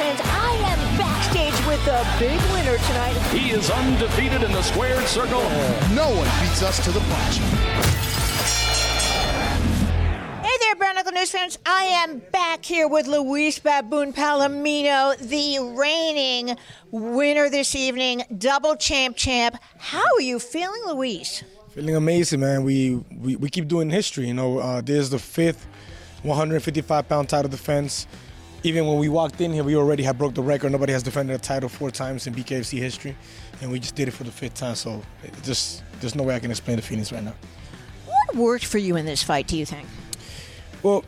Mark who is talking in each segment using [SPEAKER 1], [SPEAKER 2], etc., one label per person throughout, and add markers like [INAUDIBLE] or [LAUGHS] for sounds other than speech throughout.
[SPEAKER 1] fans. I am backstage with the big winner tonight.
[SPEAKER 2] He is undefeated in the squared circle.
[SPEAKER 3] No one beats us to the punch.
[SPEAKER 1] Hey there, Bare Knuckle News fans. I am back here with Luis Baboon Palomino, the reigning winner this evening, double champ champ. How are you feeling, Luis?
[SPEAKER 4] Feeling amazing, man. We we, we keep doing history. You know, uh, this is the fifth 155 pound title defense. Even when we walked in here, we already had broke the record. Nobody has defended a title four times in BKFC history, and we just did it for the fifth time. So it just there's no way I can explain the feelings right now.
[SPEAKER 1] What worked for you in this fight, do you think?
[SPEAKER 4] Well,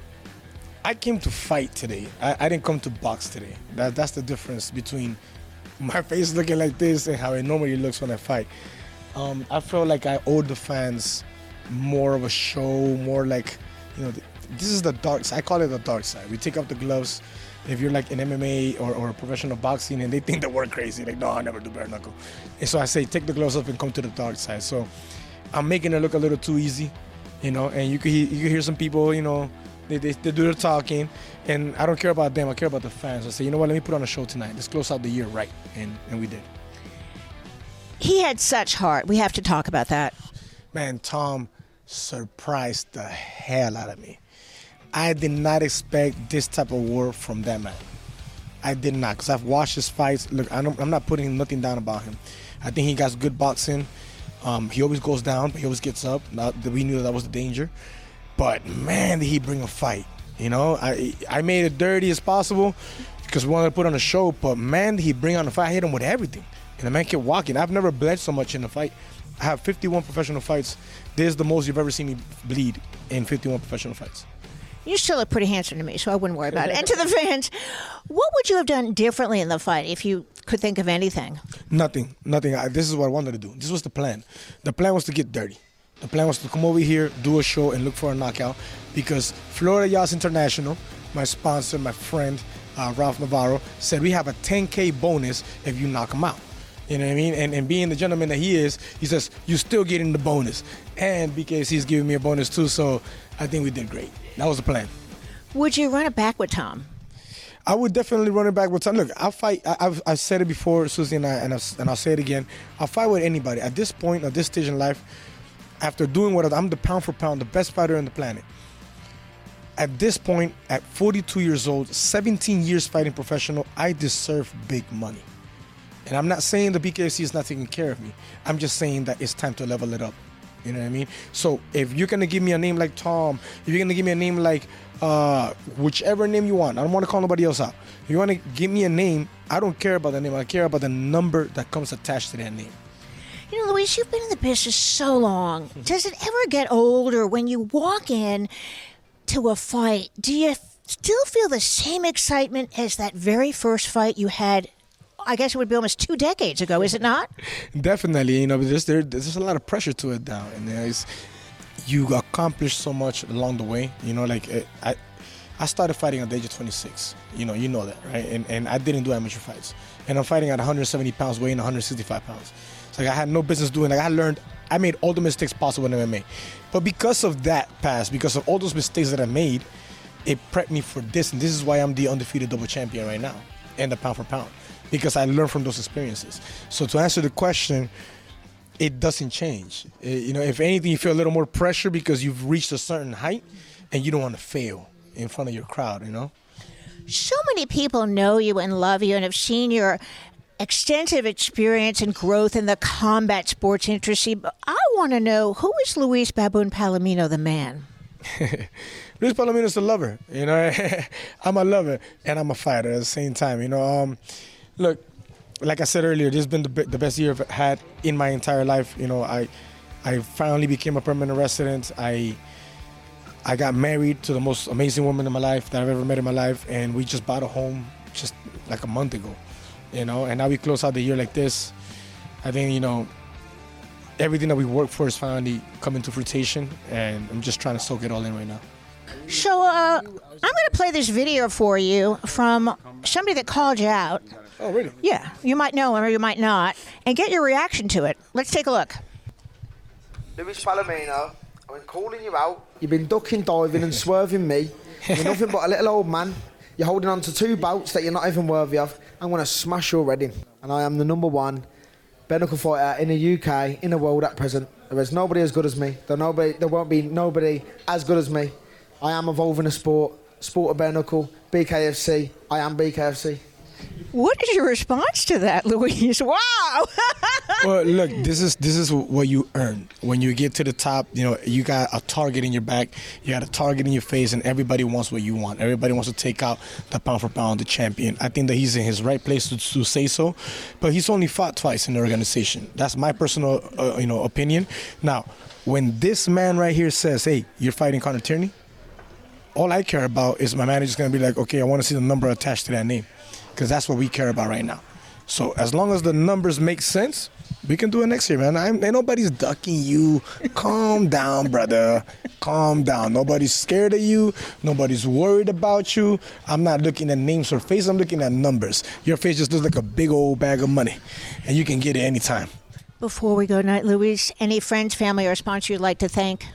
[SPEAKER 4] I came to fight today. I, I didn't come to box today. That, that's the difference between [LAUGHS] my face looking like this and how it normally looks when I fight. Um, I felt like I owed the fans more of a show, more like, you know, this is the dark side. I call it the dark side. We take off the gloves. If you're like in MMA or, or professional boxing and they think that we're crazy, like, no, I never do bare knuckle. And so I say, take the gloves off and come to the dark side. So I'm making it look a little too easy, you know, and you could, hear, you could hear some people, you know, they, they, they do their talking, and I don't care about them. I care about the fans. I say, you know what? Let me put on a show tonight. Let's close out the year right, and and we did.
[SPEAKER 1] He had such heart. We have to talk about that.
[SPEAKER 4] Man, Tom surprised the hell out of me. I did not expect this type of war from that man. I did not, because I've watched his fights. Look, I am not putting nothing down about him. I think he got good boxing. Um, he always goes down, but he always gets up. We knew that, was the danger. But man, did he bring a fight. You know, I I made it dirty as possible because we wanted to put on a show. But man, did he bring on the fight. I hit him with everything. And the man kept walking. I've never bled so much in a fight. I have 51 professional fights. This is the most you've ever seen me bleed in 51 professional fights.
[SPEAKER 1] You still look pretty handsome to me, so I wouldn't worry about it. And to the [LAUGHS] fans, what would you have done differently in the fight if you could think of anything?
[SPEAKER 4] Nothing, nothing. I, this is what I wanted to do. This was the plan. The plan was to get dirty. The plan was to come over here, do a show, and look for a knockout because Florida Yachts International, my sponsor, my friend, uh, Ralph Navarro, said we have a 10K bonus if you knock him out. You know what I mean? And, and being the gentleman that he is, he says, you're still getting the bonus. And because he's giving me a bonus too, so I think we did great. That was the plan.
[SPEAKER 1] Would you run it back with Tom?
[SPEAKER 4] I would definitely run it back with Tom. Look, I'll fight. I, have I've said it before, Susie and I, and, I've, and I'll say it again. I'll fight with anybody. At this point, at this stage in life, after doing what I'm the pound for pound, the best fighter on the planet. At this point, at 42 years old, 17 years fighting professional, I deserve big money. And I'm not saying the BKFC is not taking care of me. I'm just saying that it's time to level it up. You know what I mean? So if you're gonna give me a name like Tom, if you're gonna give me a name like uh, whichever name you want, I don't want to call nobody else out. If you want to give me a name, I don't care about the name. I care about the number that comes attached to that name.
[SPEAKER 1] You know, Luis, you've been in the business so long. Does it ever get older when you walk in to a fight? Do you still feel the same excitement as that very first fight you had I guess it would be almost two decades ago, is it [LAUGHS] not?
[SPEAKER 4] Definitely, you know, there's there, there's a lot of pressure to it now, and there's you accomplish so much along the way. You know, like it, I I started fighting at the age of 26. You know, you know that, right? And and I didn't do amateur fights, and I'm fighting at 170 pounds, weighing 165 pounds. So like I had no business doing. Like I learned, I made all the mistakes possible in MMA, but because of that past, because of all those mistakes that I made, it prepped me for this, and this is why I'm the undefeated double champion right now, and the pound for pound because I learned from those experiences. So to answer the question, it doesn't change. It, eh, you know, if anything, you feel a little more pressure because you've reached a certain height and you don't want to fail in front of your crowd. You know.
[SPEAKER 1] So many people know you and love you and have seen your extensive experience and growth in the combat sports industry. But I want to know who is Luis Baboon Palomino, the man? [LAUGHS]
[SPEAKER 4] Luis Palomino is a lover. You know, [LAUGHS] I'm a lover and I'm a fighter at the same time. You know. Um, Look, like I said earlier, this has been the, the best year I've had in my entire life. You know, I I finally became a permanent resident. I I got married to the most amazing woman in my life that I've ever met in my life, and we just bought a home just like a month ago. You know, and now we close out the year like this. I think you know everything that we worked for is finally coming to fruition, and I'm just trying to soak it all in right now.
[SPEAKER 1] So uh, I'm going to play this video for you from somebody that called you out.
[SPEAKER 4] Oh, really?
[SPEAKER 1] Yeah, you might know him or you might not, and get your reaction to it. Let's take a look.
[SPEAKER 5] Luis Palomino, I've been calling you out. You've been ducking, diving, and swerving me. You're [LAUGHS] nothing but a little old man. You're holding on to two belts that you're not even worthy of. I'm going to smash your Reading. And I am the number one bare knuckle fighter in the UK, in the world at present. There is nobody as good as me. There, nobody, there won't be nobody as good as me. I am evolving a sport. Sport of bare knuckle. BKFC. I am BKFC.
[SPEAKER 1] What is your response to that, [LAUGHS] Luis? Wow! [LAUGHS]
[SPEAKER 4] well, look, this is this is what you earn when you get to the top. You know, you got a target in your back, you got a target in your face, and everybody wants what you want. Everybody wants to take out the pound for pound the champion. I think that he's in his right place to, to say so, but he's only fought twice in the organization. That's my personal, uh, you know, opinion. Now, when this man right here says, "Hey, you're fighting Connor Tierney," all I care about is my manager's gonna be like, "Okay, I want to see the number attached to that name," because that's what we care about right now. So as long as the numbers make sense, we can do it next year, man. I'm, ain't nobody's ducking you. Calm down, brother. Calm down. Nobody's scared of you. Nobody's worried about you. I'm not looking at names or face. I'm looking at numbers. Your face just looks like a big old bag of money, and you can get it anytime.
[SPEAKER 1] Before we go tonight, Luis, any friends, family, or sponsor you'd like to thank?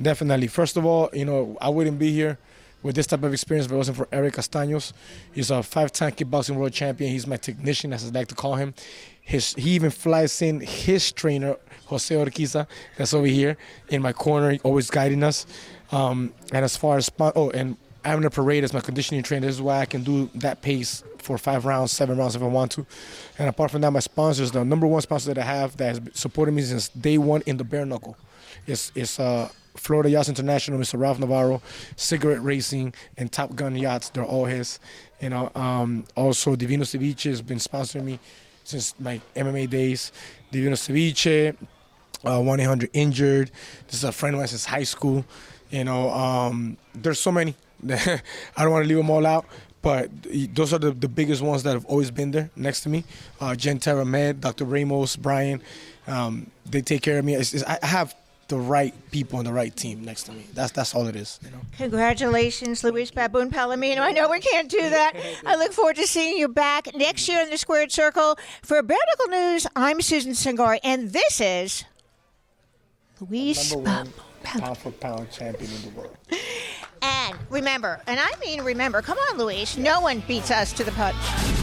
[SPEAKER 4] Definitely. First of all, you know, I wouldn't be here with this type of experience if it wasn't for Eric Castaños. He's a five-time kickboxing world champion. He's my technician, as I like to call him. His, he even flies in his trainer, Jose Orquiza, that's over here in my corner, always guiding us. Um, and as far as, oh, and Abner Parade is my conditioning trainer. This is why I can do that pace for five rounds, seven rounds if I want to. And apart from that, my sponsors, the number one sponsor that I have that has supported me since day one in the bare knuckle, is uh, Florida Yachts International, Mr. Ralph Navarro, Cigarette Racing, and Top Gun Yachts. They're all his. You know, um, also Divino Ceviche has been sponsoring me since my MMA days. Divino Ceviche, uh, 1 800 Injured. This is a friend of mine since high school. You know, um, there's so many. [LAUGHS] I don't want to leave them all out, but those are the, the biggest ones that have always been there next to me. Uh, Jen Terra Med, Dr. Ramos, Brian, um, they take care of me. It's, it's, I have the right people and the right team next to me. That's that's all it is. You know.
[SPEAKER 1] Congratulations, Luis Baboon Palomino. I know we can't do that. I look forward to seeing you back next year in the Squared Circle. For Knuckle News, I'm Susan Cingari, and this is Luis Baboon
[SPEAKER 4] pound for pound champion in the world.
[SPEAKER 1] And remember, and I mean remember, come on, Luis, no one beats us to the punch.